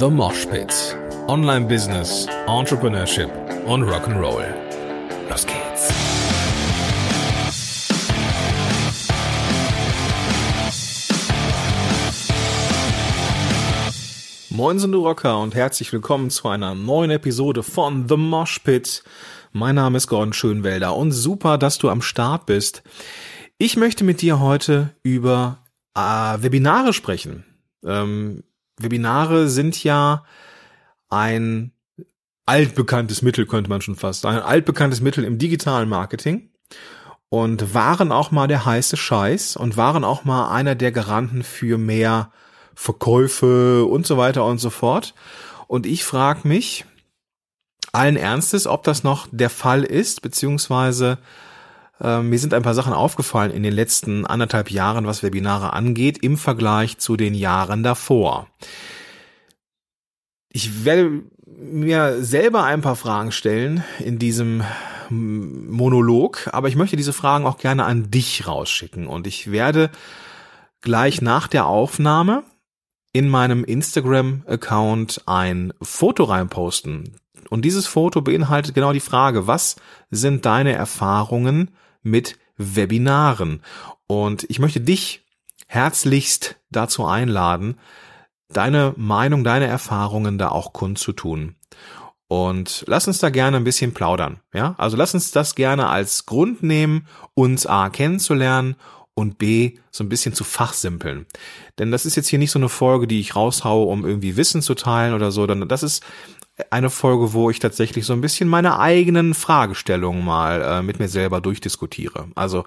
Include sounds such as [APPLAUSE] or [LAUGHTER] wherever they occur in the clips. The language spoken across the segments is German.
The Mosh Pit. Online Business, Entrepreneurship und Rock'n'Roll. Los geht's. Moin sind du Rocker und herzlich willkommen zu einer neuen Episode von The Mosh Pit. Mein Name ist Gordon Schönwelder und super, dass du am Start bist. Ich möchte mit dir heute über äh, Webinare sprechen. Ähm, Webinare sind ja ein altbekanntes Mittel, könnte man schon fast sagen. Ein altbekanntes Mittel im digitalen Marketing und waren auch mal der heiße Scheiß und waren auch mal einer der Garanten für mehr Verkäufe und so weiter und so fort. Und ich frage mich allen Ernstes, ob das noch der Fall ist, beziehungsweise äh, mir sind ein paar Sachen aufgefallen in den letzten anderthalb Jahren, was Webinare angeht, im Vergleich zu den Jahren davor. Ich werde mir selber ein paar Fragen stellen in diesem Monolog, aber ich möchte diese Fragen auch gerne an dich rausschicken und ich werde gleich nach der Aufnahme in meinem Instagram-Account ein Foto reinposten. Und dieses Foto beinhaltet genau die Frage, was sind deine Erfahrungen mit Webinaren? Und ich möchte dich herzlichst dazu einladen, deine Meinung, deine Erfahrungen da auch kundzutun. Und lass uns da gerne ein bisschen plaudern, ja? Also lass uns das gerne als Grund nehmen, uns A kennenzulernen und B so ein bisschen zu fachsimpeln. Denn das ist jetzt hier nicht so eine Folge, die ich raushaue, um irgendwie Wissen zu teilen oder so, sondern das ist eine Folge, wo ich tatsächlich so ein bisschen meine eigenen Fragestellungen mal äh, mit mir selber durchdiskutiere. Also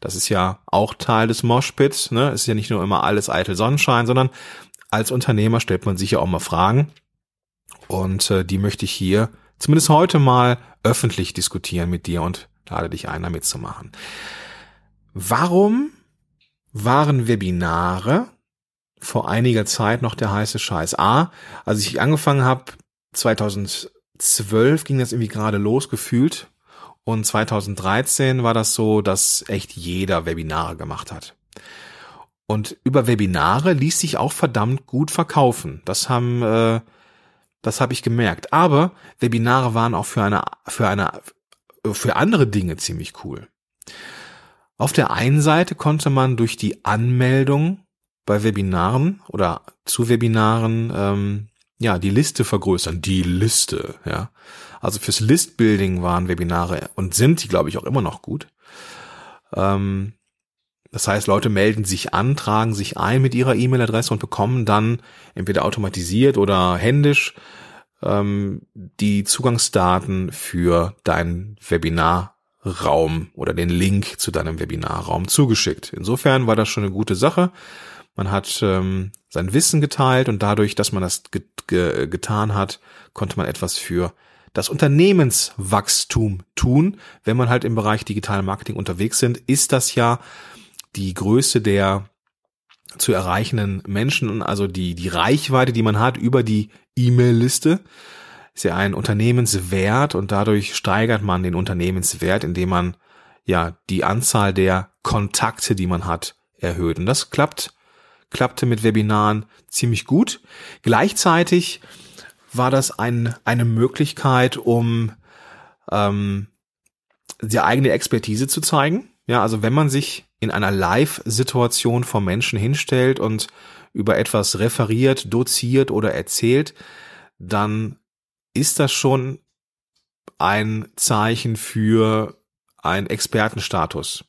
das ist ja auch Teil des Moshpits, ne? Es ist ja nicht nur immer alles eitel Sonnenschein, sondern als Unternehmer stellt man sich ja auch mal Fragen. Und äh, die möchte ich hier zumindest heute mal öffentlich diskutieren mit dir und lade dich ein, damit zu machen. Warum waren Webinare vor einiger Zeit noch der heiße Scheiß? A, als ich angefangen habe, 2012 ging das irgendwie gerade los gefühlt und 2013 war das so, dass echt jeder Webinare gemacht hat. Und über Webinare ließ sich auch verdammt gut verkaufen. Das haben, äh, das habe ich gemerkt. Aber Webinare waren auch für eine, für eine, für andere Dinge ziemlich cool. Auf der einen Seite konnte man durch die Anmeldung bei Webinaren oder zu Webinaren ähm, ja die Liste vergrößern. Die Liste, ja. Also fürs Listbuilding waren Webinare und sind die, glaube ich, auch immer noch gut. Ähm, das heißt, Leute melden sich an, tragen sich ein mit ihrer E-Mail-Adresse und bekommen dann entweder automatisiert oder händisch ähm, die Zugangsdaten für dein Webinarraum oder den Link zu deinem Webinarraum zugeschickt. Insofern war das schon eine gute Sache. Man hat ähm, sein Wissen geteilt und dadurch, dass man das get ge getan hat, konnte man etwas für das Unternehmenswachstum tun. Wenn man halt im Bereich Digital Marketing unterwegs sind, ist das ja die Größe der zu erreichenden Menschen, also die, die Reichweite, die man hat über die E-Mail-Liste, ist ja ein Unternehmenswert und dadurch steigert man den Unternehmenswert, indem man ja die Anzahl der Kontakte, die man hat, erhöht. Und das klappt, klappte mit Webinaren ziemlich gut. Gleichzeitig war das ein, eine Möglichkeit, um ähm, die eigene Expertise zu zeigen. Ja, also wenn man sich in einer Live-Situation vor Menschen hinstellt und über etwas referiert, doziert oder erzählt, dann ist das schon ein Zeichen für einen Expertenstatus.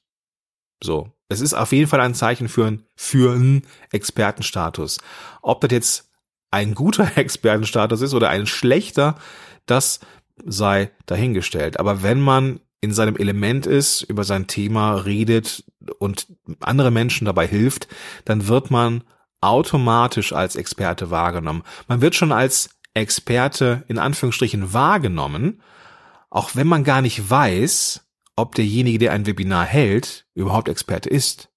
So. Es ist auf jeden Fall ein Zeichen für, ein, für einen Expertenstatus. Ob das jetzt ein guter [LAUGHS] Expertenstatus ist oder ein schlechter, das sei dahingestellt. Aber wenn man in seinem Element ist, über sein Thema redet und andere Menschen dabei hilft, dann wird man automatisch als Experte wahrgenommen. Man wird schon als Experte in Anführungsstrichen wahrgenommen, auch wenn man gar nicht weiß, ob derjenige, der ein Webinar hält, überhaupt Experte ist.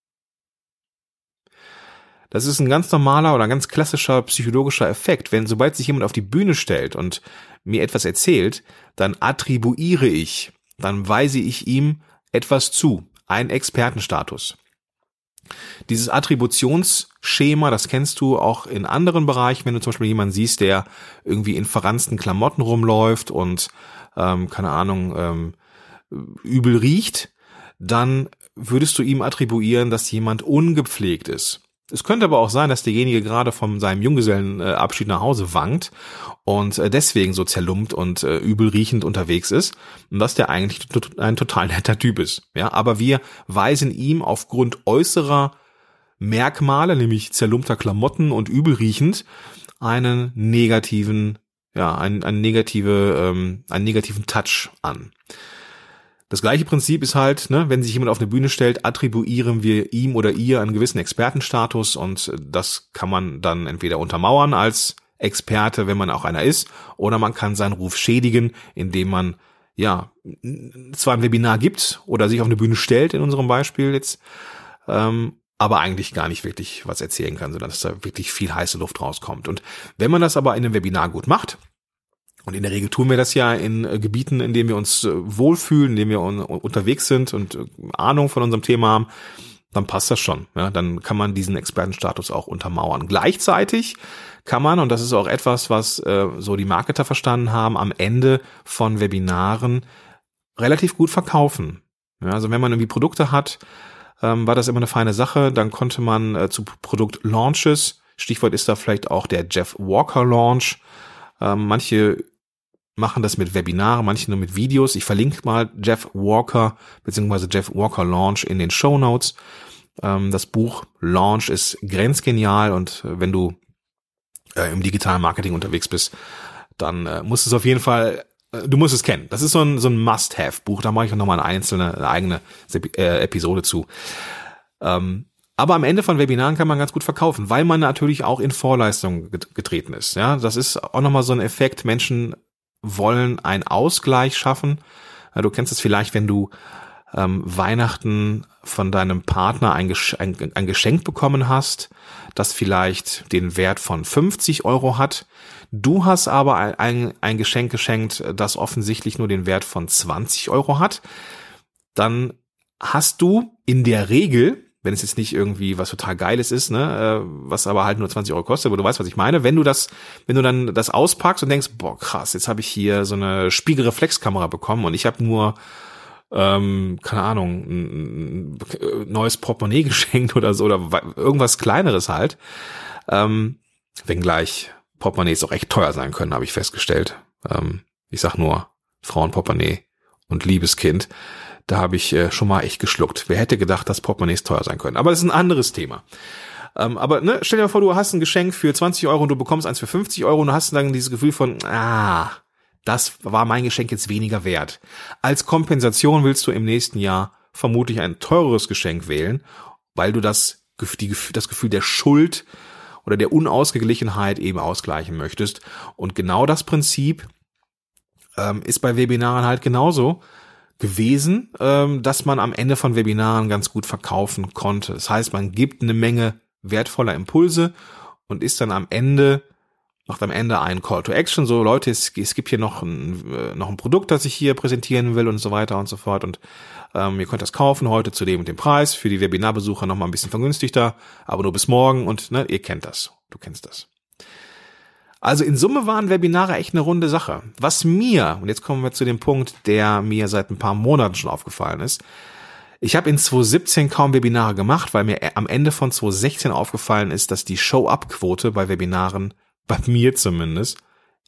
Das ist ein ganz normaler oder ganz klassischer psychologischer Effekt. Wenn sobald sich jemand auf die Bühne stellt und mir etwas erzählt, dann attribuiere ich dann weise ich ihm etwas zu, einen Expertenstatus. Dieses Attributionsschema, das kennst du auch in anderen Bereichen, wenn du zum Beispiel jemanden siehst, der irgendwie in verransten Klamotten rumläuft und ähm, keine Ahnung ähm, übel riecht, dann würdest du ihm attribuieren, dass jemand ungepflegt ist. Es könnte aber auch sein, dass derjenige gerade von seinem Junggesellenabschied nach Hause wankt und äh, deswegen so zerlumpt und äh, übel riechend unterwegs ist und dass der eigentlich ein total netter Typ ist. Ja, aber wir weisen ihm aufgrund äußerer Merkmale, nämlich zerlumpter Klamotten und übel riechend, einen negativen, ja, einen, einen negative, ähm, einen negativen Touch an. Das gleiche Prinzip ist halt, ne, wenn sich jemand auf eine Bühne stellt, attribuieren wir ihm oder ihr einen gewissen Expertenstatus und das kann man dann entweder untermauern als Experte, wenn man auch einer ist, oder man kann seinen Ruf schädigen, indem man ja zwar ein Webinar gibt oder sich auf eine Bühne stellt, in unserem Beispiel jetzt, ähm, aber eigentlich gar nicht wirklich was erzählen kann, sondern dass da wirklich viel heiße Luft rauskommt. Und wenn man das aber in einem Webinar gut macht, und in der Regel tun wir das ja in äh, Gebieten, in denen wir uns äh, wohlfühlen, in denen wir un unterwegs sind und äh, Ahnung von unserem Thema haben, dann passt das schon. Ja, dann kann man diesen Expertenstatus auch untermauern. Gleichzeitig kann man, und das ist auch etwas, was so die Marketer verstanden haben, am Ende von Webinaren relativ gut verkaufen. Ja, also wenn man irgendwie Produkte hat, ähm, war das immer eine feine Sache. Dann konnte man äh, zu Produktlaunches, Stichwort ist da vielleicht auch der Jeff Walker Launch, ähm, manche machen das mit Webinaren, manche nur mit Videos. Ich verlinke mal Jeff Walker bzw. Jeff Walker Launch in den Show Notes. Ähm, das Buch Launch ist grenzgenial und äh, wenn du äh, im digitalen Marketing unterwegs bist, dann äh, musst du es auf jeden Fall, du musst es kennen. Das ist so ein, so ein Must-Have-Buch. Da mache ich auch nochmal eine einzelne, eine eigene Episode zu. Ähm, aber am Ende von Webinaren kann man ganz gut verkaufen, weil man natürlich auch in Vorleistung getreten ist. Ja, das ist auch nochmal so ein Effekt. Menschen wollen einen Ausgleich schaffen. Du kennst es vielleicht, wenn du ähm, Weihnachten von deinem Partner ein, ein, ein, Geschenk bekommen hast, das vielleicht den Wert von 50 Euro hat. Du hast aber ein, ein Geschenk geschenkt, das offensichtlich nur den Wert von 20 Euro hat. Dann hast du in der Regel wenn es jetzt nicht irgendwie was total Geiles ist, ne, äh, was aber halt nur 20 Euro kostet, aber du weißt, was ich meine. Wenn du das, wenn du dann das auspackst und denkst, boah, krass, jetzt habe ich hier so eine Spiegelreflexkamera bekommen und ich habe nur ähm, keine Ahnung, ein, ein neues Portemonnaie [LAUGHS] geschenkt oder so, oder irgendwas kleineres halt. Ähm, wenngleich Portemonnaies auch echt teuer sein können, habe ich festgestellt. Ähm, ich sag nur Frauenportemonnaie und Liebeskind da habe ich äh, schon mal echt geschluckt. Wer hätte gedacht, dass Portemonnaies teuer sein können? Aber das ist ein anderes Thema. Ähm, aber ne, stell dir mal vor, du hast ein Geschenk für 20 Euro und du bekommst eins für 50 Euro und du hast dann dieses Gefühl von, ah, das war mein Geschenk jetzt weniger wert. Als Kompensation willst du im nächsten Jahr vermutlich ein teureres Geschenk wählen, weil du das, die, das Gefühl der Schuld oder der Unausgeglichenheit eben ausgleichen möchtest. Und genau das Prinzip ähm, ist bei Webinaren halt genauso gewesen, ähm, dass man am Ende von Webinaren ganz gut verkaufen konnte. Das heißt, man gibt eine Menge wertvoller Impulse und ist dann am Ende macht am Ende einen Call to Action, so Leute, es, es gibt hier noch ein, äh, noch ein Produkt, das ich hier präsentieren will und so weiter und so fort und ähm, ihr könnt das kaufen heute zu dem und dem Preis, für die Webinarbesucher noch mal ein bisschen vergünstigter, aber nur bis morgen und ne, ihr kennt das, du kennst das. Also in Summe waren Webinare echt eine runde Sache. Was mir, und jetzt kommen wir zu dem Punkt, der mir seit ein paar Monaten schon aufgefallen ist, ich habe in 2017 kaum Webinare gemacht, weil mir am Ende von 2016 aufgefallen ist, dass die Show-up-Quote bei Webinaren, bei mir zumindest,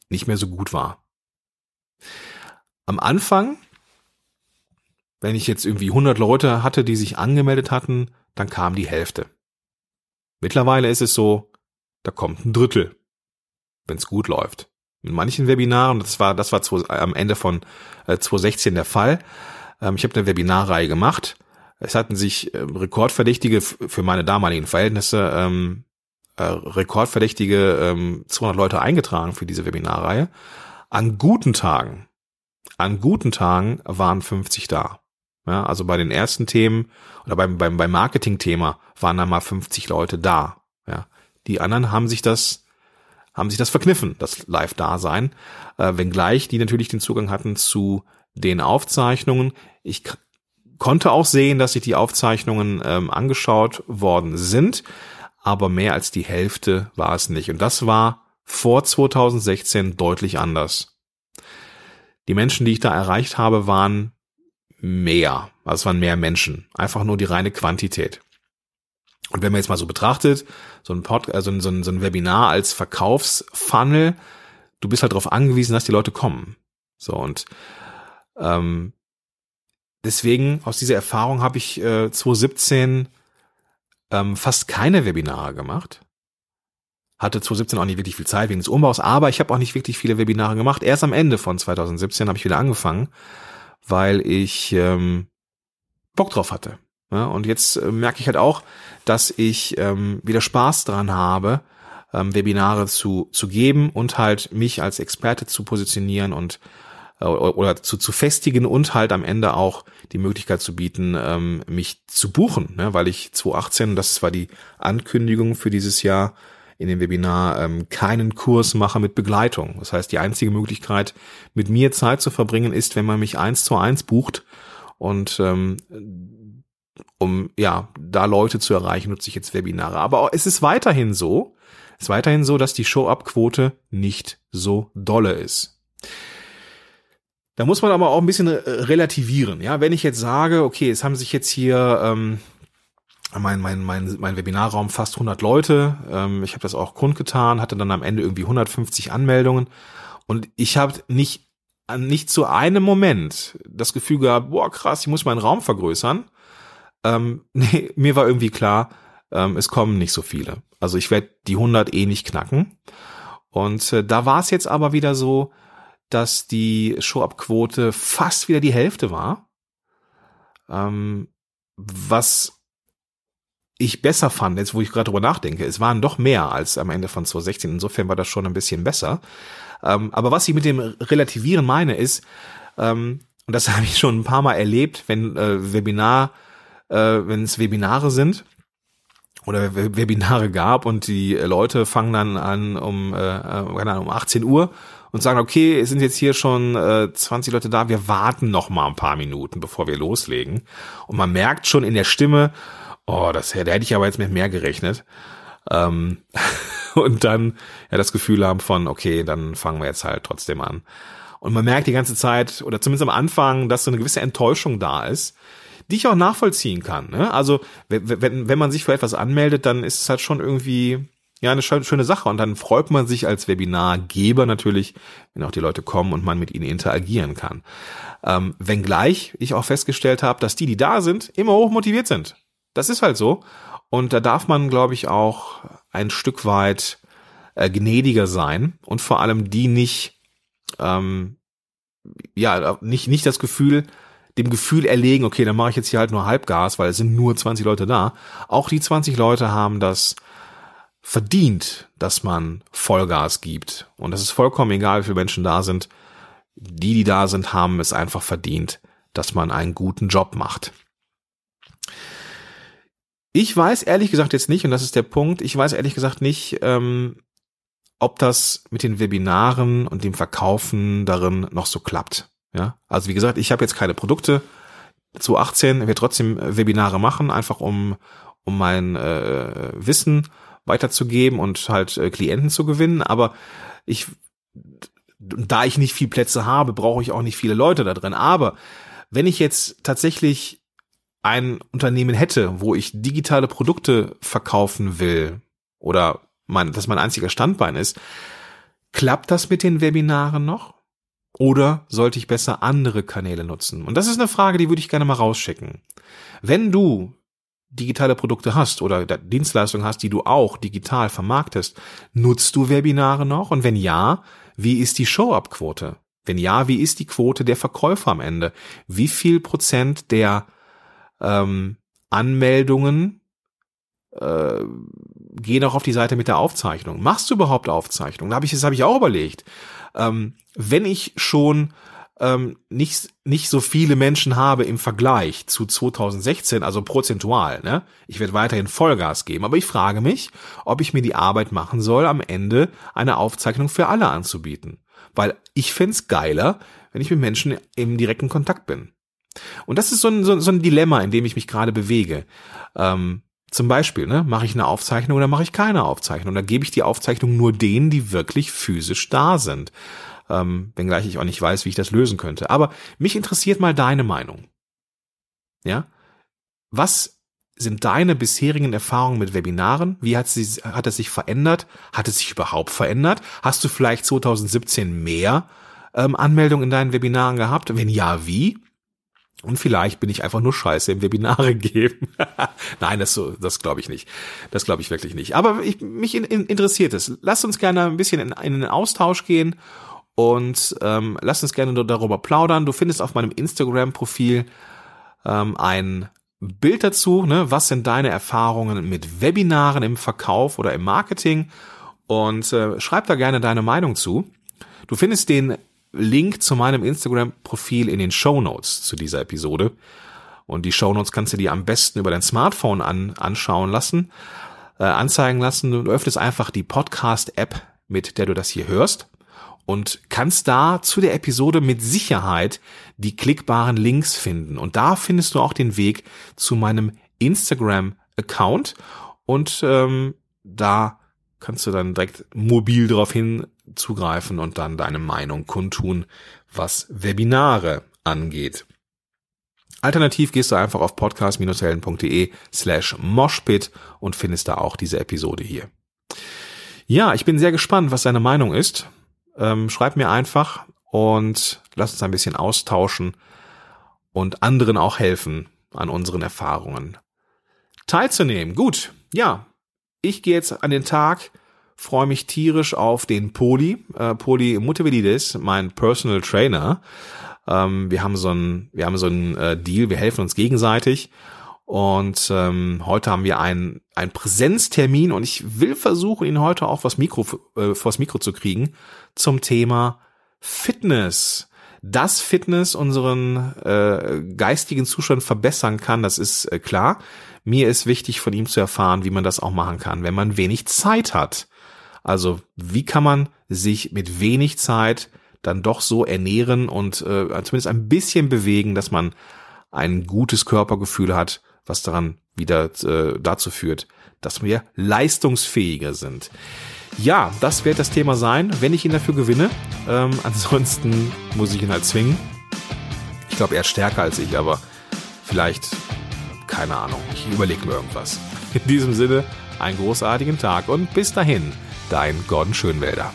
nicht mehr so gut war. Am Anfang, wenn ich jetzt irgendwie 100 Leute hatte, die sich angemeldet hatten, dann kam die Hälfte. Mittlerweile ist es so, da kommt ein Drittel wenn es gut läuft. In manchen Webinaren, das war, das war zu, am Ende von äh, 2016 der Fall. Ähm, ich habe eine Webinarreihe gemacht. Es hatten sich äh, Rekordverdächtige für meine damaligen Verhältnisse ähm, äh, Rekordverdächtige ähm, 200 Leute eingetragen für diese Webinarreihe. An guten Tagen, an guten Tagen waren 50 da. Ja, also bei den ersten Themen oder beim, beim, beim Marketing-Thema waren da mal 50 Leute da. Ja, die anderen haben sich das haben sich das verkniffen, das Live-Dasein, äh, wenngleich die natürlich den Zugang hatten zu den Aufzeichnungen. Ich konnte auch sehen, dass sich die Aufzeichnungen ähm, angeschaut worden sind, aber mehr als die Hälfte war es nicht. Und das war vor 2016 deutlich anders. Die Menschen, die ich da erreicht habe, waren mehr. Also es waren mehr Menschen. Einfach nur die reine Quantität. Und wenn man jetzt mal so betrachtet, so ein, Pod, also so ein, so ein Webinar als Verkaufsfunnel, du bist halt darauf angewiesen, dass die Leute kommen. So und ähm, deswegen aus dieser Erfahrung habe ich äh, 2017 ähm, fast keine Webinare gemacht. Hatte 2017 auch nicht wirklich viel Zeit wegen des Umbaus, aber ich habe auch nicht wirklich viele Webinare gemacht. Erst am Ende von 2017 habe ich wieder angefangen, weil ich ähm, Bock drauf hatte. Ja, und jetzt äh, merke ich halt auch, dass ich ähm, wieder Spaß dran habe, ähm, Webinare zu, zu geben und halt mich als Experte zu positionieren und äh, oder zu, zu festigen und halt am Ende auch die Möglichkeit zu bieten, ähm, mich zu buchen, ne? weil ich 2018, das war die Ankündigung für dieses Jahr in dem Webinar, ähm, keinen Kurs mache mit Begleitung. Das heißt, die einzige Möglichkeit, mit mir Zeit zu verbringen, ist, wenn man mich eins zu eins bucht und ähm, um ja da Leute zu erreichen, nutze ich jetzt Webinare. Aber es ist weiterhin so, es ist weiterhin so, dass die Show-up-Quote nicht so dolle ist. Da muss man aber auch ein bisschen äh, relativieren. Ja, wenn ich jetzt sage, okay, es haben sich jetzt hier ähm, mein, mein, mein, mein Webinarraum fast 100 Leute. Ähm, ich habe das auch kundgetan, hatte dann am Ende irgendwie 150 Anmeldungen und ich habe nicht nicht zu einem Moment das Gefühl gehabt, boah krass, ich muss meinen Raum vergrößern. Ähm, [LAUGHS] nee, mir war irgendwie klar, ähm, es kommen nicht so viele. Also ich werde die 100 eh nicht knacken. Und äh, da war es jetzt aber wieder so, dass die Show-Up-Quote fast wieder die Hälfte war. Ähm, was ich besser fand, jetzt wo ich gerade drüber nachdenke, es waren doch mehr als am Ende von 2016. Insofern war das schon ein bisschen besser. Ähm, aber was ich mit dem Relativieren meine, ist, ähm, und das [LAUGHS] habe ich schon ein paar Mal erlebt, wenn äh, Webinar, äh, wenn es Webinare sind oder Webinare gab und die Leute fangen dann an um, äh, äh um 18 Uhr und sagen, okay, es sind jetzt hier schon äh, 20 Leute da, wir warten noch mal ein paar Minuten, bevor wir loslegen. Und man merkt schon in der Stimme, oh, das, da hätte ich aber jetzt mit mehr gerechnet. Ähm, [LAUGHS] und dann ja das Gefühl haben von, okay, dann fangen wir jetzt halt trotzdem an. Und man merkt die ganze Zeit, oder zumindest am Anfang, dass so eine gewisse Enttäuschung da ist, die ich auch nachvollziehen kann. Ne? Also wenn, wenn man sich für etwas anmeldet, dann ist es halt schon irgendwie ja eine schöne Sache und dann freut man sich als Webinargeber natürlich, wenn auch die Leute kommen und man mit ihnen interagieren kann. Ähm, wenngleich ich auch festgestellt habe, dass die, die da sind, immer hoch motiviert sind. Das ist halt so und da darf man, glaube ich, auch ein Stück weit äh, gnädiger sein und vor allem die nicht ähm, ja nicht nicht das Gefühl dem Gefühl erlegen, okay, dann mache ich jetzt hier halt nur Halbgas, weil es sind nur 20 Leute da. Auch die 20 Leute haben das verdient, dass man Vollgas gibt. Und es ist vollkommen egal, wie viele Menschen da sind. Die, die da sind, haben es einfach verdient, dass man einen guten Job macht. Ich weiß ehrlich gesagt jetzt nicht, und das ist der Punkt, ich weiß ehrlich gesagt nicht, ähm, ob das mit den Webinaren und dem Verkaufen darin noch so klappt. Ja, also wie gesagt, ich habe jetzt keine Produkte. Zu 18 wir trotzdem Webinare machen, einfach um um mein äh, Wissen weiterzugeben und halt äh, Klienten zu gewinnen. Aber ich, da ich nicht viel Plätze habe, brauche ich auch nicht viele Leute da drin. Aber wenn ich jetzt tatsächlich ein Unternehmen hätte, wo ich digitale Produkte verkaufen will oder mein, das mein einziger Standbein ist, klappt das mit den Webinaren noch? Oder sollte ich besser andere Kanäle nutzen? Und das ist eine Frage, die würde ich gerne mal rausschicken. Wenn du digitale Produkte hast oder Dienstleistungen hast, die du auch digital vermarktest, nutzt du Webinare noch? Und wenn ja, wie ist die Show-up-Quote? Wenn ja, wie ist die Quote der Verkäufer am Ende? Wie viel Prozent der ähm, Anmeldungen äh, gehen auch auf die Seite mit der Aufzeichnung? Machst du überhaupt Aufzeichnungen? Da habe ich, das habe ich auch überlegt. Ähm, wenn ich schon ähm, nicht, nicht so viele Menschen habe im Vergleich zu 2016, also prozentual. Ne? Ich werde weiterhin Vollgas geben, aber ich frage mich, ob ich mir die Arbeit machen soll, am Ende eine Aufzeichnung für alle anzubieten. Weil ich find's geiler, wenn ich mit Menschen im direkten Kontakt bin. Und das ist so ein, so, so ein Dilemma, in dem ich mich gerade bewege. Ähm, zum Beispiel, ne, mache ich eine Aufzeichnung oder mache ich keine Aufzeichnung? Da gebe ich die Aufzeichnung nur denen, die wirklich physisch da sind. Ähm, wenngleich ich auch nicht weiß, wie ich das lösen könnte. Aber mich interessiert mal deine Meinung. Ja? Was sind deine bisherigen Erfahrungen mit Webinaren? Wie hat, sie, hat es sich verändert? Hat es sich überhaupt verändert? Hast du vielleicht 2017 mehr ähm, Anmeldungen in deinen Webinaren gehabt? Wenn ja, wie? Und vielleicht bin ich einfach nur scheiße im Webinare geben. [LAUGHS] Nein, das, so, das glaube ich nicht. Das glaube ich wirklich nicht. Aber ich, mich in, in, interessiert es. Lass uns gerne ein bisschen in, in den Austausch gehen und ähm, lass uns gerne darüber plaudern. Du findest auf meinem Instagram-Profil ähm, ein Bild dazu. Ne? Was sind deine Erfahrungen mit Webinaren im Verkauf oder im Marketing? Und äh, schreib da gerne deine Meinung zu. Du findest den Link zu meinem Instagram-Profil in den Show Notes zu dieser Episode. Und die Show Notes kannst du dir am besten über dein Smartphone an, anschauen lassen, äh, anzeigen lassen. Du öffnest einfach die Podcast-App, mit der du das hier hörst und kannst da zu der Episode mit Sicherheit die klickbaren Links finden. Und da findest du auch den Weg zu meinem Instagram-Account und ähm, da kannst du dann direkt mobil darauf hin zugreifen und dann deine Meinung kundtun, was Webinare angeht. Alternativ gehst du einfach auf podcast-helden.de slash moshpit und findest da auch diese Episode hier. Ja, ich bin sehr gespannt, was deine Meinung ist. Ähm, schreib mir einfach und lass uns ein bisschen austauschen und anderen auch helfen, an unseren Erfahrungen teilzunehmen. Gut, ja, ich gehe jetzt an den Tag, freue mich tierisch auf den Poli, äh, Poli Mutabilidis, mein Personal Trainer. Ähm, wir haben so ein, wir haben so ein äh, Deal, wir helfen uns gegenseitig. Und ähm, heute haben wir einen, einen Präsenztermin und ich will versuchen, ihn heute auch vors Mikro, äh, vors Mikro zu kriegen zum Thema Fitness. Dass Fitness unseren äh, geistigen Zustand verbessern kann, das ist äh, klar. Mir ist wichtig, von ihm zu erfahren, wie man das auch machen kann, wenn man wenig Zeit hat. Also wie kann man sich mit wenig Zeit dann doch so ernähren und äh, zumindest ein bisschen bewegen, dass man ein gutes Körpergefühl hat, was daran wieder äh, dazu führt, dass wir leistungsfähiger sind. Ja, das wird das Thema sein, wenn ich ihn dafür gewinne. Ähm, [LAUGHS] ansonsten muss ich ihn halt zwingen. Ich glaube, er ist stärker als ich, aber vielleicht keine Ahnung. Ich überlege mir irgendwas. In diesem Sinne, einen großartigen Tag und bis dahin, dein Gordon Schönwälder.